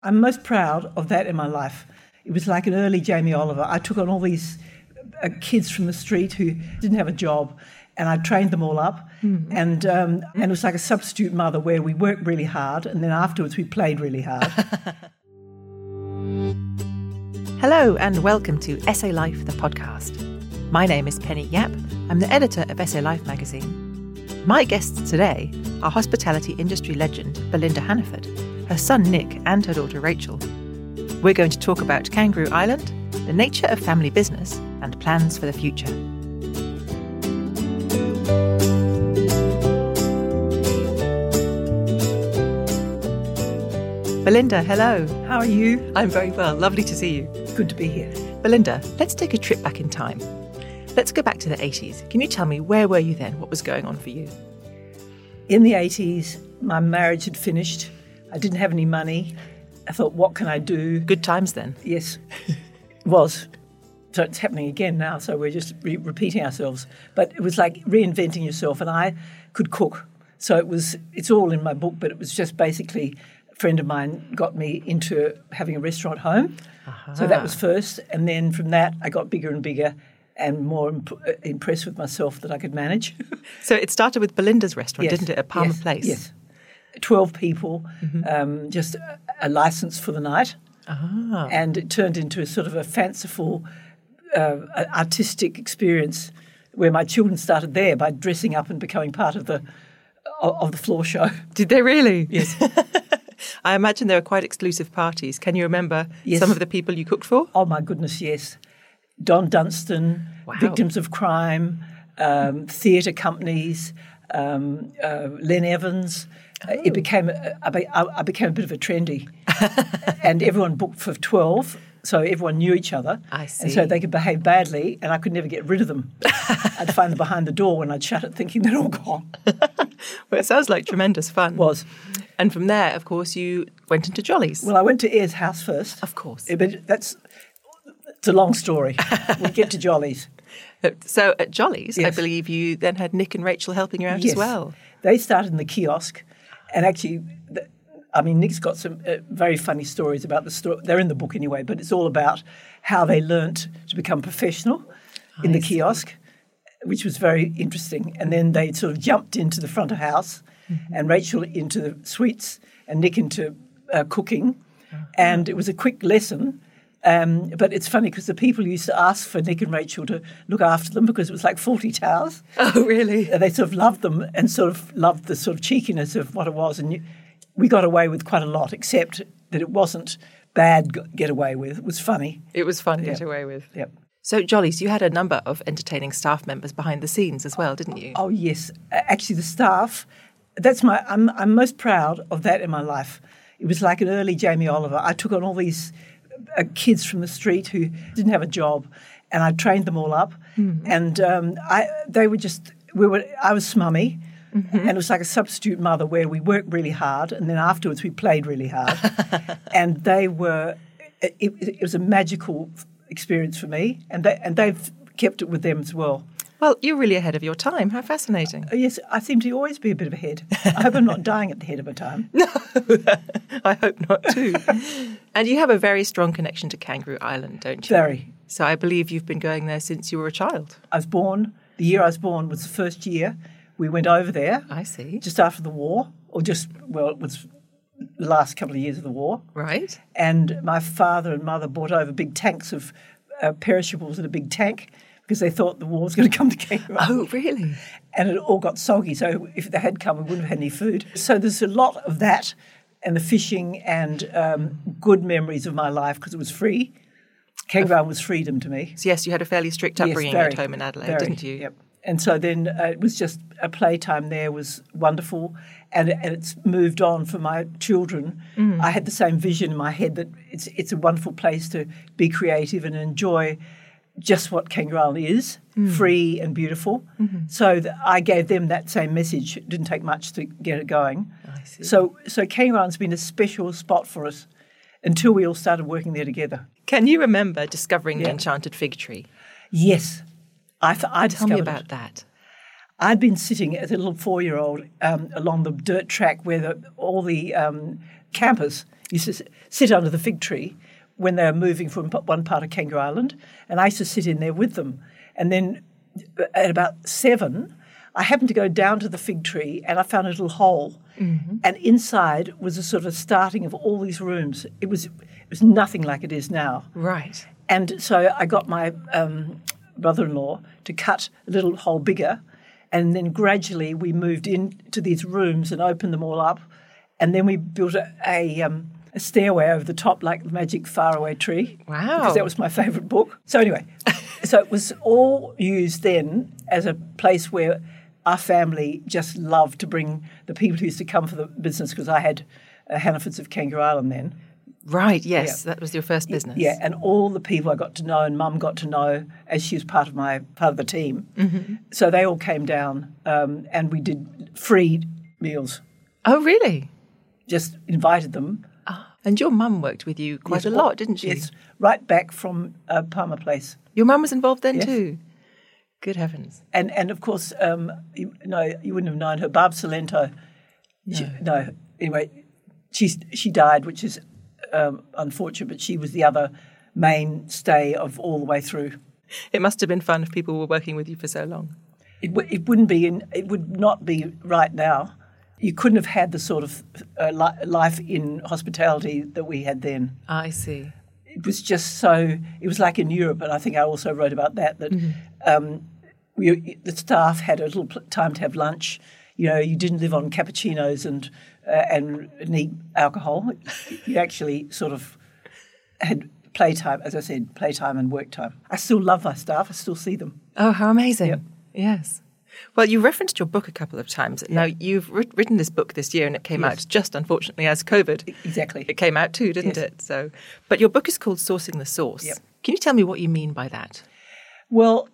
I'm most proud of that in my life. It was like an early Jamie Oliver. I took on all these uh, kids from the street who didn't have a job, and I trained them all up. Mm-hmm. And um, and it was like a substitute mother where we worked really hard, and then afterwards we played really hard. Hello, and welcome to SA Life, the podcast. My name is Penny Yap. I'm the editor of SA Life magazine. My guests today are hospitality industry legend Belinda Hannaford, her son Nick, and her daughter Rachel. We're going to talk about Kangaroo Island, the nature of family business, and plans for the future. Belinda, hello. How are you? I'm very well. Lovely to see you. Good to be here. Belinda, let's take a trip back in time. Let's go back to the 80s. Can you tell me where were you then? What was going on for you? In the 80s, my marriage had finished. I didn't have any money. I thought, what can I do? Good times then. Yes, it was. So it's happening again now. So we're just re- repeating ourselves. But it was like reinventing yourself, and I could cook. So it was. It's all in my book, but it was just basically a friend of mine got me into having a restaurant home. Uh-huh. So that was first, and then from that I got bigger and bigger, and more imp- impressed with myself that I could manage. so it started with Belinda's restaurant, yes, didn't it, at Palmer yes, Place? Yes. 12 people, mm-hmm. um, just a, a, license for the night. Ah. And it turned into a sort of a fanciful, uh, artistic experience where my children started there by dressing up and becoming part of the of the floor show. Did they really? Yes. I imagine there were quite exclusive parties. Can you remember yes. some of the people you cooked for? Oh my goodness, yes. Don Dunstan, wow. victims of crime, um, theatre companies, um, uh, Len Evans. Oh. It became I became a bit of a trendy, and everyone booked for twelve, so everyone knew each other. I see. And so they could behave badly, and I could never get rid of them. I'd find them behind the door when I'd shut it, thinking they're all gone. well, it sounds like tremendous fun. Was. And from there, of course, you went into Jolly's. Well, I went to Ayres House first. Of course. But that's it's a long story. we'll get to Jolly's. So at Jolly's, yes. I believe you then had Nick and Rachel helping you out yes. as well. They started in the kiosk, and actually, I mean, Nick's got some uh, very funny stories about the story. They're in the book anyway, but it's all about how they learnt to become professional in the kiosk, which was very interesting. And then they sort of jumped into the front of house, mm-hmm. and Rachel into the sweets, and Nick into uh, cooking. Uh-huh. And it was a quick lesson um, but it's funny because the people used to ask for Nick and Rachel to look after them because it was like Fawlty Towers. Oh, really? They sort of loved them and sort of loved the sort of cheekiness of what it was. And we got away with quite a lot, except that it wasn't bad get away with. It was funny. It was fun to get away with. Yep. So, Jolly's, you had a number of entertaining staff members behind the scenes as well, didn't you? Oh, yes. Actually, the staff, that's my, I'm, I'm most proud of that in my life. It was like an early Jamie Oliver. I took on all these uh, kids from the street who didn't have a job, and I trained them all up. Mm-hmm. And um, I, they were just, we were. I was smummy. Mm-hmm. And it was like a substitute mother where we worked really hard and then afterwards we played really hard. and they were, it, it, was a magical experience for me and, they, and they've kept it with them as well. Well, you're really ahead of your time. How fascinating. Uh, yes, I seem to always be a bit of ahead. I hope I'm not dying at the head of my time. No, I hope not too. and you have a very strong connection to Kangaroo Island, don't you? Very. So I believe you've been going there since you were a child. I was born, the year I was born was the first year we went over there. I see. Just after the war, or just, well, it was the last couple of years of the war. Right. And my father and mother brought over big tanks of uh, perishables in a big tank because they thought the war was going to come to Kangaroo. Oh, really? And it all got soggy. So if they had come, we wouldn't have had any food. So there's a lot of that and the fishing and um, good memories of my life because it was free. Kangaroo was freedom to me. So yes, you had a fairly strict upbringing yes, very, at home in Adelaide, very, didn't you? Yep. And so then uh, it was just a playtime there was wonderful, and, and it's moved on for my children. Mm. I had the same vision in my head that it's it's a wonderful place to be creative and enjoy just what Kangaroo Island is, mm. free and beautiful. Mm-hmm. So I gave them that same message. It didn't take much to get it going. So so Kangaroo Island's been a special spot for us until we all started working there together. Can you remember discovering yeah. the enchanted fig tree? Yes, I, I Tell me about it. that. I'd been sitting as a little four-year-old um, along the dirt track where the, all the um, campers used to sit under the fig tree when they were moving from one part of Kangaroo Island, and I used to sit in there with them. And then at about seven, I happened to go down to the fig tree and I found a little hole, and inside was a sort of starting of all these rooms. It was it was nothing like it is now. Right. And so I got my um, brother in law to cut a little hole bigger. And then gradually we moved into these rooms and opened them all up. And then we built a, a, um, a stairway over the top, like the Magic Faraway Tree. Wow. Because that was my favourite book. So, anyway, so it was all used then as a place where our family just loved to bring the people who used to come for the business because I had uh, Hannaford's of Kangaroo Island then. Right, yes. That was your first business. Yeah, and all the people I got to know and Mum got to know as she was part of my part of the team. Mm-hmm. So they all came down, um, and we did free meals. Oh, really? Just invited them. And your mum worked with you quite Yes, a lot, didn't she? Yes, right back from uh, Palmer Place, Your mum was involved then Yes. too. Good heavens. and and of course, um, you, no, you wouldn't have known her, Barb Salento. No. no, anyway, she's she died, which is um, unfortunate, but she was the other mainstay of all the way through. It must have been fun if people were working with you for so long. It, w- it wouldn't be in, it would not be right now. You couldn't have had the sort of uh, li- life in hospitality that we had then. I see. It was just so. It was like in Europe, and I think I also wrote about that. That um, we, the staff had a little time to have lunch. You know, you didn't live on cappuccinos and uh, and need alcohol. You actually sort of had playtime, as I said, playtime and work time. I still love my staff. I still see them. Oh, how amazing. Yep. Yes. Well, you referenced your book a couple of times. Now, you've writ- written this book this year and it came Yes. out just unfortunately as COVID. Exactly. It came out too, didn't Yes. it? So, but your book is called Sourcing the Source. Yep. Can you tell me what you mean by that? Well,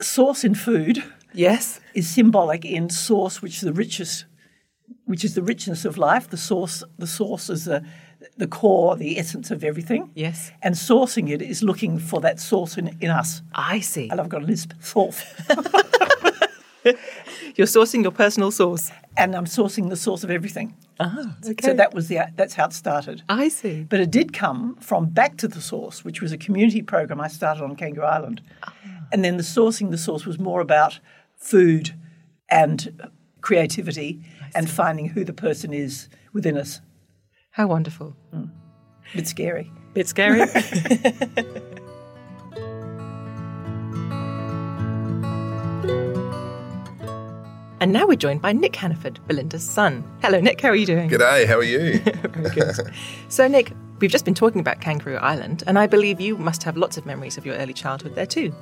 source in food Yes. is symbolic in source, which is the richest, which is the richness of life. The source, the source is the, the core, the essence of everything. Yes. And sourcing it is looking for that source in, in us. I see. And I've got a lisp, source. You're sourcing your personal source. and I'm sourcing the source of everything. Ah, okay. So that was the that's how it started. I see. But it did come from Back to the Source, which was a community program I started on Kangaroo Island. And then the sourcing the source was more about food and creativity and finding who the person is within us. How wonderful. A bit scary. Bit scary. and now we're joined by Nick Hannaford, Belinda's son. Hello, Nick. How are you doing? G'day, how are you? Very good. so, Nick, we've just been talking about Kangaroo Island, and I believe you must have lots of memories of your early childhood there too.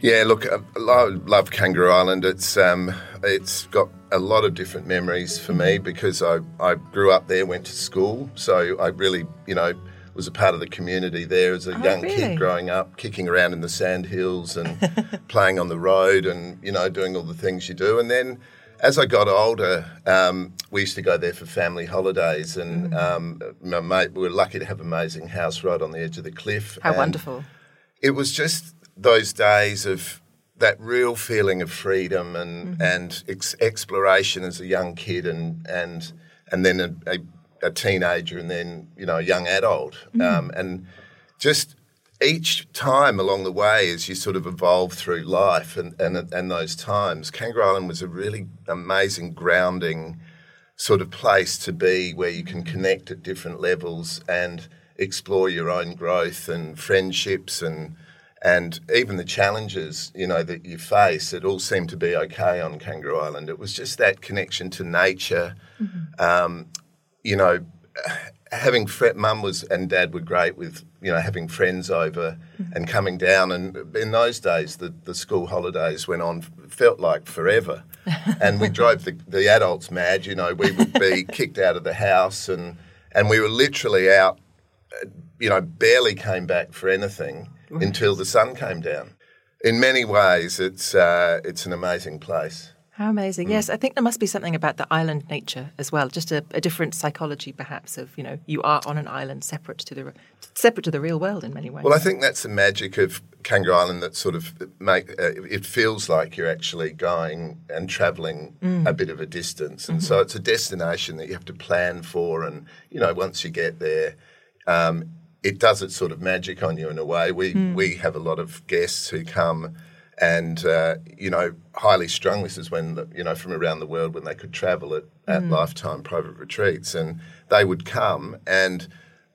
yeah, look, I love Kangaroo Island. It's um, it's got a lot of different memories for me because I, I grew up there, went to school, so I really, you know, was a part of the community there as a young Oh, really? kid growing up, kicking around in the sand hills and playing on the road and, you know, doing all the things you do. And then as I got older, um, we used to go there for family holidays, and Mm. um, my mate, we were lucky to have an amazing house right on the edge of the cliff. How and wonderful. it was just those days of that real feeling of freedom and and ex- exploration as a young kid and and and then a, a, a teenager and then you know a young adult. Um, and just each time along the way as you sort of evolve through life and, and and those times Kangaroo Island was a really amazing grounding sort of place to be where you can connect at different levels and explore your own growth and friendships and and even the challenges you know that you face it all seemed to be okay on kangaroo island. It was just that connection to nature. Um, you know having fr- mum was and dad were great with you know having friends over and coming down. And in those days the, the school holidays went on felt like forever. And we drove the, the adults mad you know we would be kicked out of the house and and we were literally out you know barely came back for anything until the sun came down. In many ways it's uh, it's an amazing place How amazing. Yes, I think there must be something about the island nature as well, just a, a different psychology perhaps of, you know, you are on an island separate to the separate to the real world in many ways. Well, I think that's the magic of Kangaroo Island that sort of make uh, it feels like you're actually going and travelling a bit of a distance, and so it's a destination that you have to plan for, and you know once you get there. Um, it does its sort of magic on you in a way. We we have a lot of guests who come and uh, you know highly strung. This is when the, you know from around the world when they could travel at, at mm. lifetime private retreats, and they would come and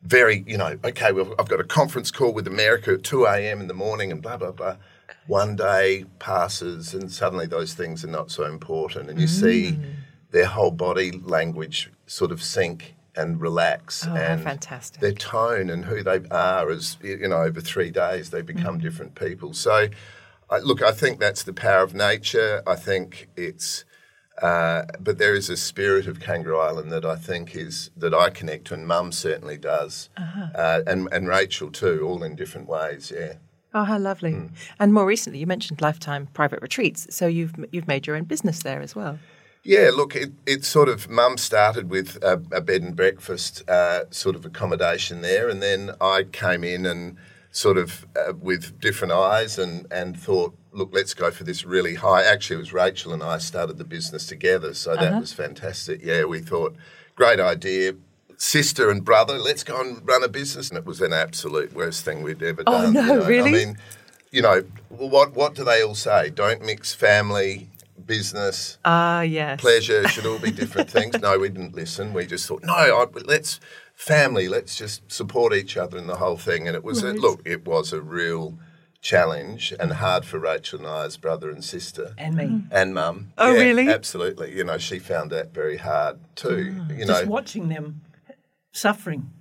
very you know okay, well I've got a conference call with America at two a.m. in the morning and blah blah blah. One day passes and suddenly those things are not so important, and you see mm. their whole body language sort of sink and relax Oh, and fantastic. their tone and who they are as you know over three days they become mm. different people so I, look i think that's the power of nature i think it's uh, but there is a spirit of kangaroo island that i think is that i connect to and mum certainly does uh and, and rachel too all in different ways yeah Oh, how lovely! Hmm. And more recently, you mentioned lifetime private retreats. So you've you've made your own business there as well. Yeah, look, it, it sort of, mum started with a, a bed and breakfast uh, sort of accommodation there, and then I came in and sort of uh, with different eyes and, and thought, look, let's go for this really high. Actually, it was Rachel and I started the business together, so that was fantastic. Yeah, we thought, great idea. Sister and brother, let's go and run a business. And it was an absolute worst thing we'd ever Oh, done. no, you know. really? I mean, you know, what, what do they all say? Don't mix family, business, Ah, yes. pleasure should all be different things. No, we didn't listen. We just thought, no, I, let's family, let's just support each other in the whole thing. And it was, a, look, it was a real challenge and hard for Rachel and I as brother and sister And me. Mm. and mum. Oh, Yeah, really? Absolutely. You know, she found that very hard too. Ah. You know, Just watching them suffering.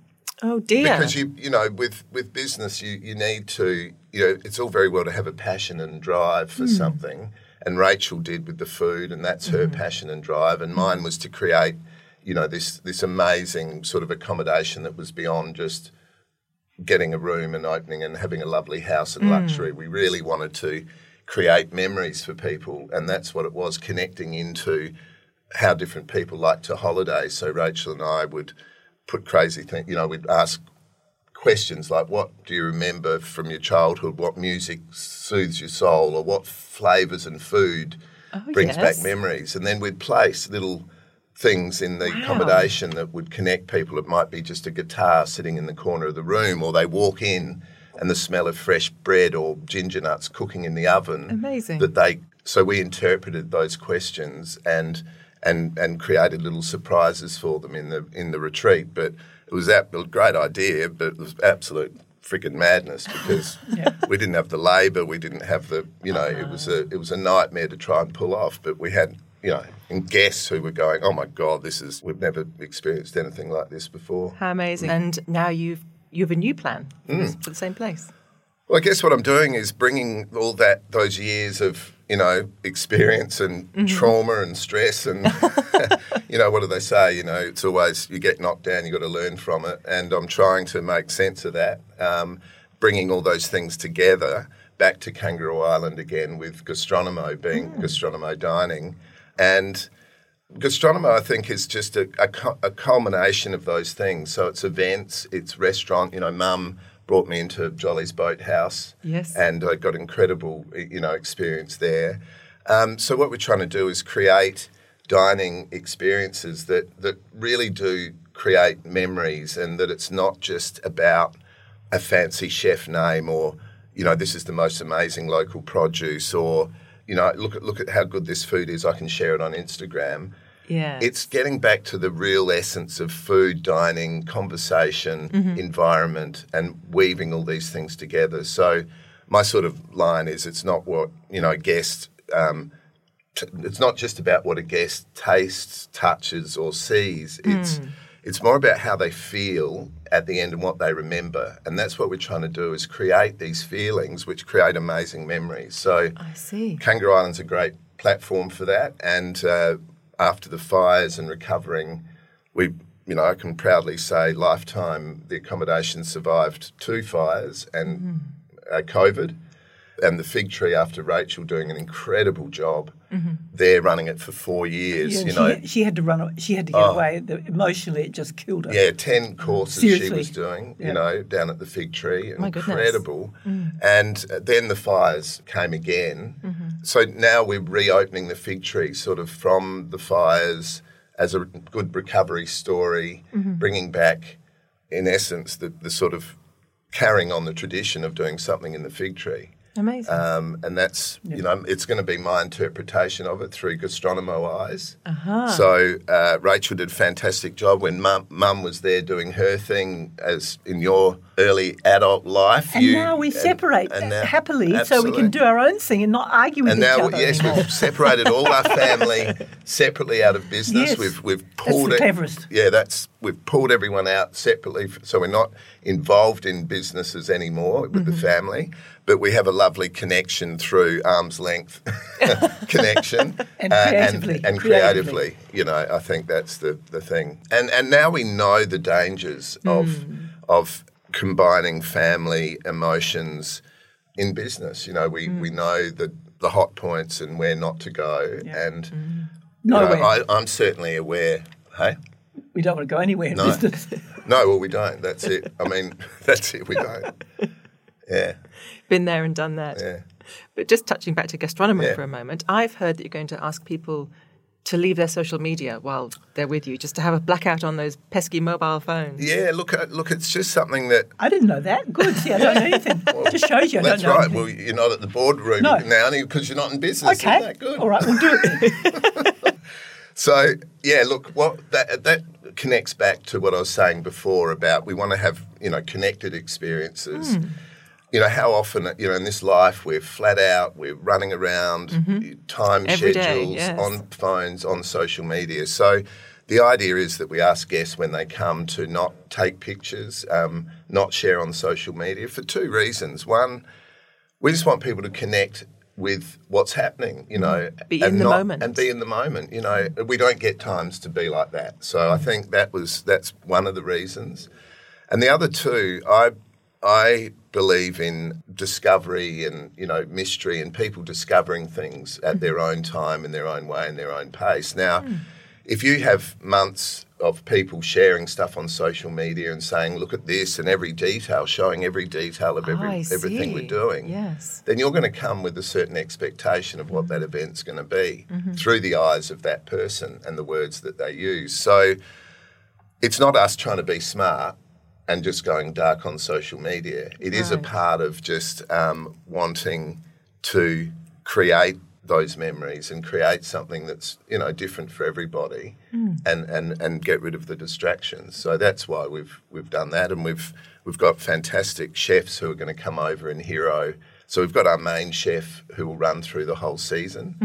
Oh dear. because you you know with with business you you need to you know it's all very well to have a passion and drive for hmm. something and Rachel did with the food and that's her hmm. passion and drive and mine was to create you know this this amazing sort of accommodation that was beyond just getting a room and opening and having a lovely house and mm. luxury we really wanted to create memories for people and that's what it was connecting into how different people like to holiday so Rachel and I would put crazy things. You know, we'd ask questions like, "What do you remember from your childhood? What music soothes your soul, or what flavors and food oh, brings yes. back memories?" And then we'd place little things in the accommodation that would connect people. It might be just a guitar sitting in the corner of the room, or they walk in and the smell of fresh bread or ginger nuts cooking in the oven. Amazing. That they so we interpreted those questions and and and created little surprises for them in the in the retreat. But it was that a great idea, but it was absolute freaking madness because we didn't have the labour, we didn't have the you know it was a it was a nightmare to try and pull off. But we had you know and guests who were going, oh my god, this is we've never experienced anything like this before. how amazing! And now you've you have a new plan for, Mm. this- for the same place. Well, I guess what I'm doing is bringing all that those years of you know experience and trauma and stress and you know what do they say? You know, it's always you get knocked down, you got to learn from it, and I'm trying to make sense of that, um, bringing all those things together back to Kangaroo Island again with gastronomo being gastronomo dining, and gastronomo I think is just a, a, a culmination of those things. So it's events, it's restaurant. You know, Mum brought me into Jolly's Boathouse, Yes. and I got incredible you know experience there. Um, so what we're trying to do is create dining experiences that that really do create memories, and that it's not just about a fancy chef name or you know this is the most amazing local produce or you know look at look at how good this food is. I can share it on Instagram. Yeah. It's getting back to the real essence of food, dining, conversation, Mm-hmm. environment, and weaving all these things together. So, my sort of line is it's not what, you know, a guest, um, t- it's not just about what a guest tastes, touches, or sees. It's, it's more about how they feel at the end and what they remember. And that's what we're trying to do is create these feelings which create amazing memories. So, I see. Kangaroo Island's a great platform for that. And uh, after the fires and recovering, we, you know, I can proudly say, lifetime, the accommodation survived two fires and uh, COVID. And the fig tree after Rachel doing an incredible job there running it for four years. Yeah, you know, she, she had to run. She had to get oh. away. The, emotionally, it just killed her. yeah, ten courses she was doing. Yeah. You know, down at the fig tree, My goodness. incredible. Mm. And uh, then the fires came again. Mm-hmm. So now we're reopening the fig tree, sort of from the fires as a good recovery story, mm-hmm. bringing back, in essence, the, the sort of carrying on the tradition of doing something in the fig tree. Amazing. Um, and that's, you know, it's going to be my interpretation of it through gastronomo eyes. So uh, Rachel did a fantastic job when mum, mum was there doing her thing as in your early adult life. And you- now we separate and now- happily, so we can do our own thing and not argue with And each now, other. yes, anymore. we've separated all our family separately out of business. Yes. We've we've That's pulled the it. cleverest. Yeah, that's we've pulled everyone out separately, so we're not involved in businesses anymore with Mm-hmm. the family. But we have a lovely connection through arm's length connection And uh, creatively, and, and creatively. creatively. You know, I think that's the the thing. And and now we know the dangers of Mm. of combining family emotions in business. You know, we, Mm. we know the, the hot points and where not to go. And you know, Nowhere. I, I'm certainly aware. Hey? we don't want to go anywhere in No. business. No, well, we don't. That's it. I mean, that's it. We don't. Yeah, Been there and done that. yeah. But just touching back to gastronomo Yeah. for a moment, I've heard that you're going to ask people to leave their social media while they're with you, just to have a blackout on those pesky mobile phones. Yeah, look, uh, look, it's just something that. I didn't know that. Good. See, I don't know anything. just shows you I That's don't know right. anything. Well, you're not at the boardroom No. now because you're not in business. okay. Isn't that good? All right, we'll do it. So yeah, look, what that that connects back to what I was saying before about we want to have you know connected experiences. Hmm. You know how often you know in this life we're flat out, we're running around, time Mm-hmm. Every day, schedules yes. on phones, on social media. So the idea is that we ask guests when they come to not take pictures, um, not share on social media for two reasons. One, we just want people to connect with what's happening, you know, Be in the not- moment. and be in the moment. You know, we don't get times to be like that. So I think that was that's one of the reasons, and the other two, I I believe in discovery and you know mystery and people discovering things at mm-hmm. their own time in their own way and their own pace. Now, hmm. if you have months of people sharing stuff on social media and saying, "Look at this," and every detail, showing every detail of every everything we're doing, Yes. then you're going to come with a certain expectation of what mm-hmm. that event's going to be Mm-hmm. through the eyes of that person and the words that they use. So it's not us trying to be smart and just going dark on social media. It is a part of just um, wanting to create those memories and create something that's you know different for everybody and, and and get rid of the distractions. So that's why we've we've done that. And we've we've got fantastic chefs who are going to come over and hero. So we've got our main chef who will run through the whole season.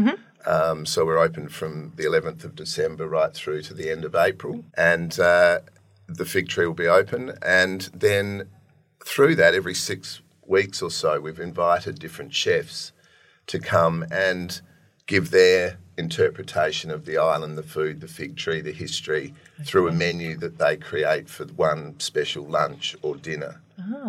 Um, so we're open from the 11th of December right through to the end of April, and uh, the fig tree will be open. And then through that, every six weeks or so, we've invited different chefs to come and give their interpretation of the island, the food, the fig tree, the history through a menu that they create for one special lunch or dinner.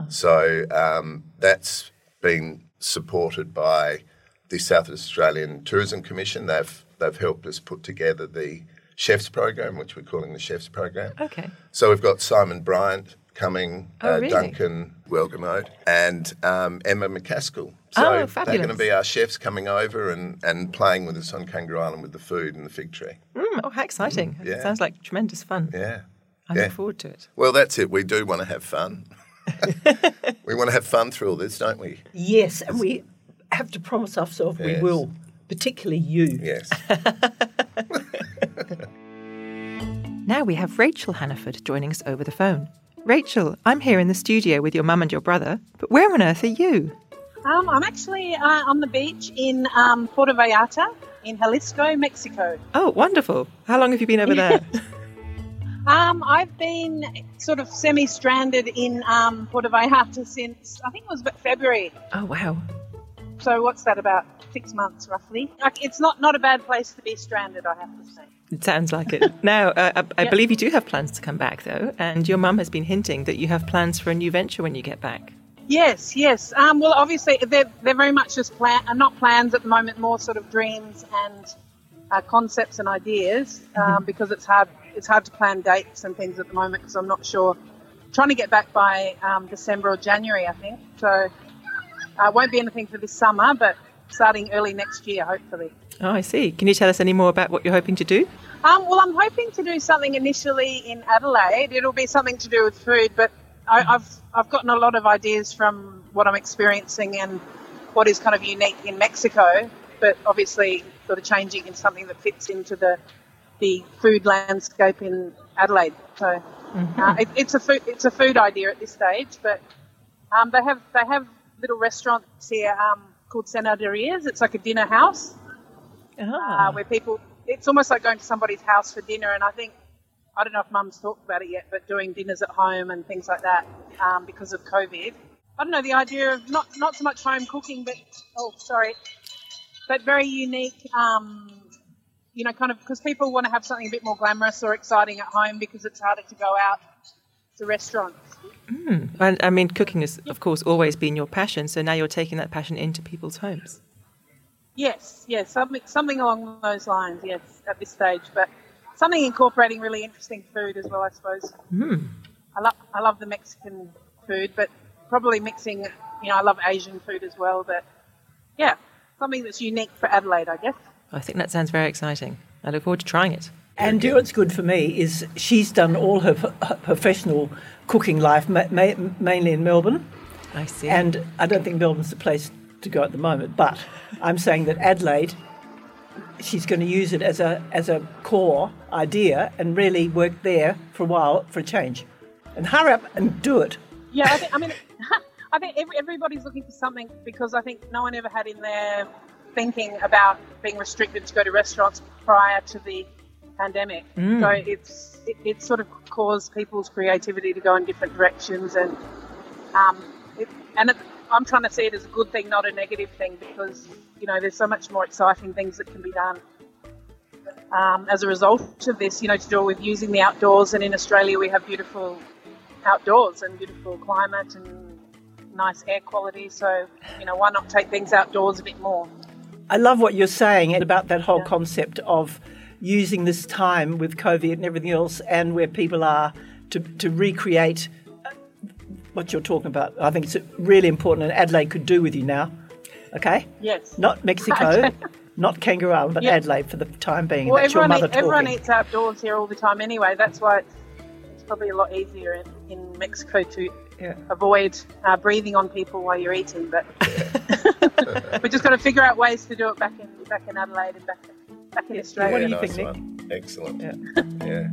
So um, that's been supported by the South Australian Tourism Commission. They've they've helped us put together the chefs program, which we're calling the chefs program. Okay. So we've got Simon Bryant coming, Oh, uh, really? Duncan Welgemoed, and um, Emma McCaskill. So Oh, they're going to be our chefs coming over and, and playing with us on Kangaroo Island with the food and the fig tree. Mm, oh, how exciting. yeah. Sounds like tremendous fun. Yeah. I yeah. look forward to it. Well, that's it. We do want to have fun. we want to have fun through all this, don't we? yes, and we have to promise ourselves we will, particularly you. Yes. Now we have Rachel Hannaford joining us over the phone. Rachel, I'm here in the studio with your mum and your brother, but where on earth are you? Um, I'm actually uh, on the beach in um, Puerto Vallarta in Jalisco, Mexico. Oh, wonderful. How long have you been over there? Um, I've been sort of semi stranded in um, Puerto Vallarta since I think it was about February. oh, wow. So, what's that, about six months roughly? Like, it's not, not a bad place to be stranded, I have to say. It sounds like it. now, uh, I, I Yeah. believe you do have plans to come back, though, and your mum has been hinting that you have plans for a new venture when you get back. Yes, yes. Um, well, obviously, they're, they're very much just plan, uh, not plans at the moment, more sort of dreams and uh, concepts and ideas um, because it's hard it's hard to plan dates and things at the moment because I'm not sure. Trying to get back by um, December or January, I think. So uh, won't be anything for this summer, but starting early next year, hopefully. Oh, I see. Can you tell us any more about what you're hoping to do? Um, well, I'm hoping to do something initially in Adelaide. It'll be something to do with food, but I, I've I've gotten a lot of ideas from what I'm experiencing and what is kind of unique in Mexico, but obviously sort of changing in something that fits into the the food landscape in Adelaide. So Mm-hmm. uh, it, it's a food it's a food idea at this stage, but um, they have they have little restaurants here um, called Cenadurias. It's like a dinner house Ah. uh, where people it's almost like going to somebody's house for dinner. And I think I don't know if Mum's talked about it yet, but doing dinners at home and things like that um, because of COVID. I don't know the idea of not not so much home cooking, but oh sorry, but very unique. Um, you know, kind of because people want to have something a bit more glamorous or exciting at home because it's harder to go out to restaurants. Mm. And I mean, cooking has, of course, always been your passion. So now you're taking that passion into people's homes. Yes, yes, something something along those lines. Yes, at this stage, but something incorporating really interesting food as well, I suppose. Hmm. I love I love the Mexican food, but probably mixing. You know, I love Asian food as well, but yeah, something that's unique for Adelaide, I guess. I think that sounds very exciting. I look forward to trying it. And do what's good for me is she's done all her, her professional cooking life ma- ma- mainly in Melbourne, I see. and I don't think Melbourne's the place to go at the moment. But I'm saying that Adelaide, she's going to use it as a as a core idea and really work there for a while for a change, and hurry up and do it. Yeah, I, think, I mean, I think every, everybody's looking for something because I think no one ever had in their thinking about being restricted to go to restaurants prior to the pandemic. So it's it, it sort of caused people's creativity to go in different directions, and um, it, and it, I'm trying to see it as a good thing, not a negative thing, because you know there's so much more exciting things that can be done. Um, as a result of this, you know, to do with using the outdoors, and in Australia we have beautiful outdoors and beautiful climate and nice air quality. So, you know, why not take things outdoors a bit more? I love what you're saying about that whole concept of using this time with COVID and everything else, and where people are to, to recreate uh, what you're talking about. I think it's really important, and Adelaide could do with you now. Okay, Yes. not Mexico, not Kangaroo, Island, but. Adelaide for the time being. Well, That's your everyone, eat, everyone eats outdoors here all the time anyway. That's why it's, it's probably a lot easier in, in Mexico to Yeah. avoid uh, breathing on people while you're eating. But we've just got to figure out ways to do it back in back in Adelaide and back back in Australia. What do you nice think, Nick? Excellent. Yeah. yeah.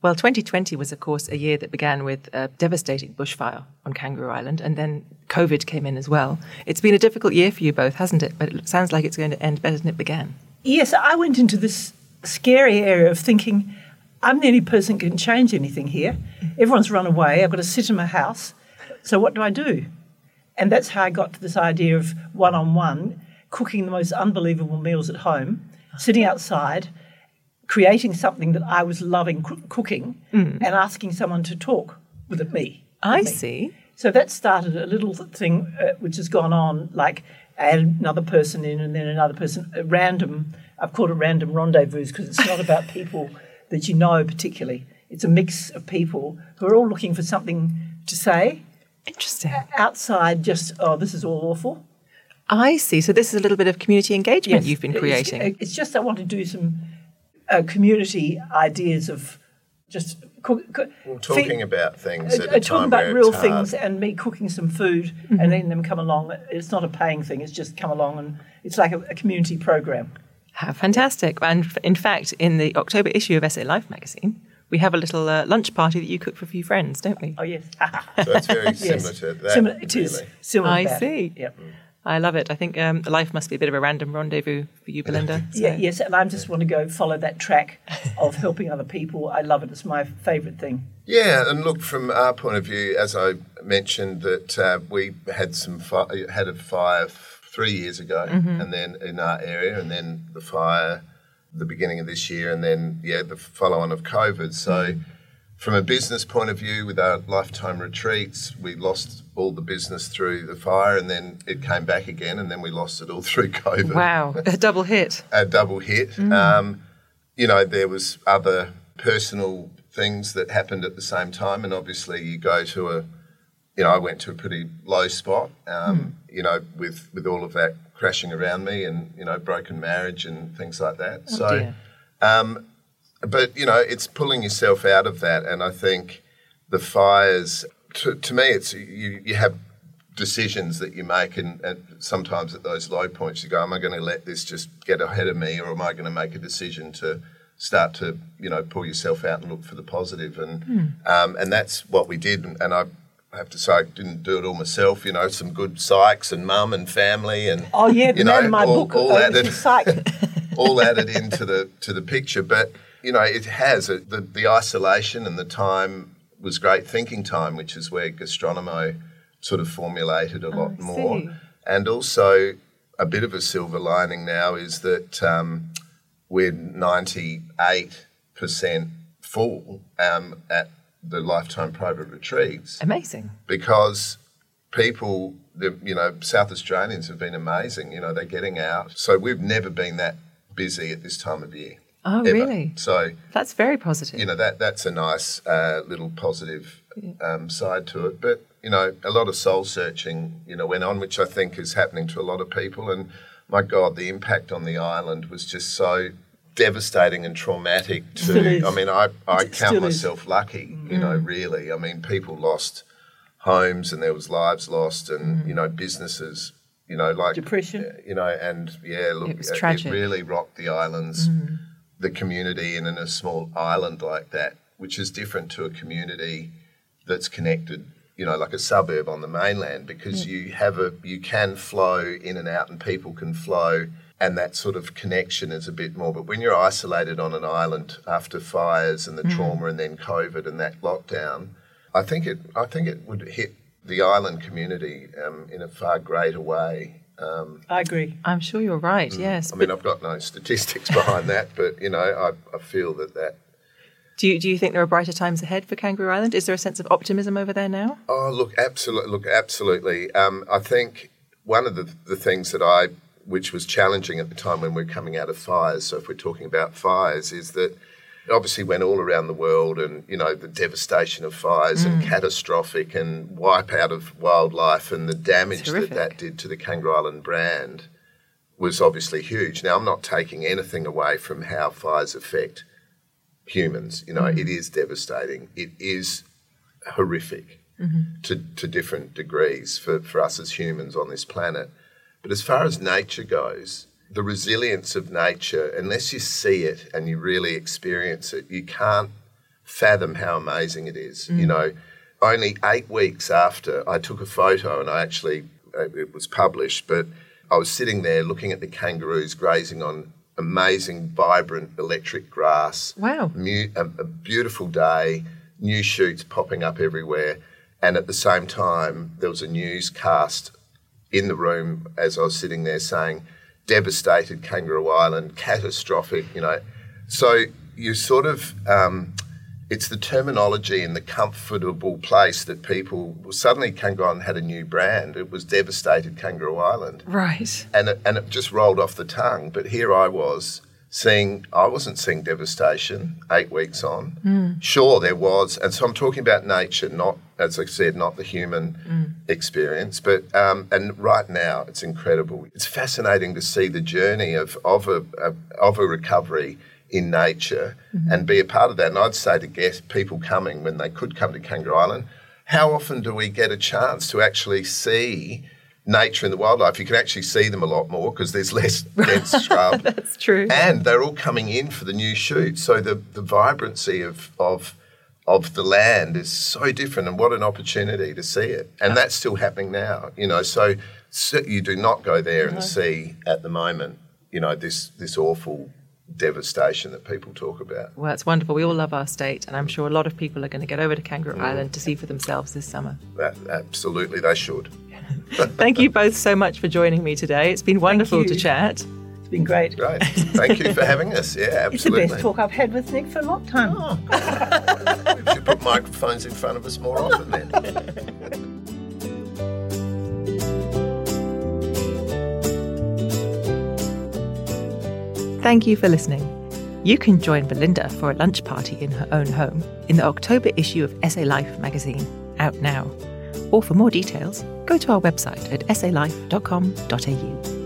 Well, 2020 was, of course, a year that began with a devastating bushfire on Kangaroo Island, and then COVID came in as well. It's been a difficult year for you both, hasn't it? But it sounds like it's going to end better than it began. Yes, I went into this scary area of thinking I'm the only person who can change anything here. Everyone's run away. I've got to sit in my house. So what do I do? And that's how I got to this idea of one on one, cooking the most unbelievable meals at home, sitting outside, creating something that I was loving coo- cooking, and asking someone to talk with me. I with me. see. So that started a little thing uh, which has gone on, like add another person in and then another person, a random. I've called it random rendezvous because it's not about people that you know particularly. It's a mix of people who are all looking for something to say Interesting. outside just, oh, this is all awful. I see. So this is a little bit of community engagement Yes, you've been creating. It's, just I want to do some uh, community ideas of just cook, cook, Well, talking about things uh, at uh, a talking time about where real it's hard. things and me cooking some food and letting them come along. It's not a paying thing. It's just come along and it's like a, a community program. How fantastic. And in fact, in the October issue of SA Life magazine, we have a little uh, lunch party that you cook for a few friends, don't we? Oh yes, So it's very yes. similar to that. Similar, it is really. similar. I to that. see. Yep. I love it. I think um, life must be a bit of a random rendezvous for you, Belinda. So- Yeah, yes, and I just want to go follow that track of helping other people. I love it. It's my favourite thing. Yeah, and look from our point of view, as I mentioned, that uh, we had some fi- had a fire three years ago, and then in our area, and then the fire the beginning of this year, and then yeah, the follow on of COVID. So from a business point of view, with our lifetime retreats, we lost all the business through the fire, and then it came back again, and then we lost it all through COVID. Wow, a double hit. a double hit. Um, you know, there was other personal things that happened at the same time, and obviously you go to a, you know, I went to a pretty low spot. Um, You know, with with all of that crashing around me, and you know, broken marriage and things like that. so. dear. Um, but you know, it's pulling yourself out of that, and I think the fires. To, to me, it's you. You have decisions that you make, and, and sometimes at those low points, you go, "Am I going to let this just get ahead of me, or am I going to make a decision to start to, you know, pull yourself out and look for the positive?" And um, and that's what we did, and, and I. have to say, I didn't do it all myself. You know, some good psychs and mum and family, and Oh yeah, you know, my all, book all added, all added into the to the picture. But you know, it has a, the the isolation and the time was great thinking time, which is where gastronomo sort of formulated a lot I more. see. And also, a bit of a silver lining now is that um, we're ninety eight percent full um, at the lifetime private retreats Amazing. because people, the, you know, South Australians have been amazing. You know, they're getting out. So we've never been that busy at this time of year. Oh, ever. really? So That's very positive. you know that that's a nice uh, little positive um, side to it. But you know, a lot of soul searching, you know, went on, which I think is happening to a lot of people. And my God, the impact on the island was just so devastating and traumatic. To. I mean, I I It count still is. myself lucky. You know, really. I mean, people lost homes and there was lives lost, and you know, businesses. You know, like Depression. You know, and yeah, look, It was tragic. really rocked the islands the community and in a small island like that, which is different to a community that's connected, you know, like a suburb on the mainland, because you have a you can flow in and out and people can flow and that sort of connection is a bit more. But when you're isolated on an island after fires and the trauma and then COVID and that lockdown, I think it I think it would hit the island community um, in a far greater way. Um, I agree. I'm sure you're right. Yes. I mean, I've got no statistics behind that, but you know, I, I feel that that do you do you think there are brighter times ahead for Kangaroo Island? Is there a sense of optimism over there now? Oh, look, absolutely. Look, absolutely. Um, I think one of the, the things that I, which was challenging at the time when we we're coming out of fires, so if we're talking about fires, is that it obviously went all around the world and, you know, the devastation of fires and mm. catastrophic and wipeout of wildlife and the damage that that did to the Kangaroo Island brand was obviously huge. Now, I'm not taking anything away from how fires affect humans. You know, mm. it is devastating. It is horrific mm-hmm. to, to different degrees for, for us as humans on this planet. But as far as nature goes, the resilience of nature, unless you see it and you really experience it, you can't fathom how amazing it is. You mm. know, only eight weeks after I took a photo and I actually, it was published, but I was sitting there looking at the kangaroos grazing on amazing, vibrant electric grass Wow. mu- a, a beautiful day, new shoots popping up everywhere, and at the same time there was a newscast in the room as I was sitting there saying, "Devastated Kangaroo Island, catastrophic." You know, so you sort of. Um, it's the terminology and the comfortable place that people suddenly Kangaroo Island had a new brand. It was devastated Kangaroo Island Right. and it, and it just rolled off the tongue. But here I was seeing, I wasn't seeing devastation eight weeks on. Sure, there was, and so I'm talking about nature, not as I said, not the human experience. But um, and right now, it's incredible. It's fascinating to see the journey of of a, a of a recovery in nature and be a part of that. And I'd say to guests, people coming when they could come to Kangaroo Island, how often do we get a chance to actually see nature and the wildlife? You can actually see them a lot more because there's less dense scrub. That's true. And they're all coming in for the new shoots. So the, the vibrancy of, of of the land is so different and what an opportunity to see it. And that's still happening now. You know, so, so you do not go there and see at the moment, you know, this this awful devastation that people talk about. Well, it's wonderful. We all love our state, and I'm sure a lot of people are going to get over to Kangaroo Island to see for themselves this summer. That, absolutely they should. Thank you both so much for joining me today. It's been wonderful to chat. It's been great. Great. Thank you for having us. Yeah, absolutely. It's the best talk I've had with Nick for a long time. Oh, we should put microphones in front of us more often then. Thank you for listening. You can join Belinda for a lunch party in her own home in the October issue of SA Life magazine, out now. Or for more details, go to our website at salife.com.au.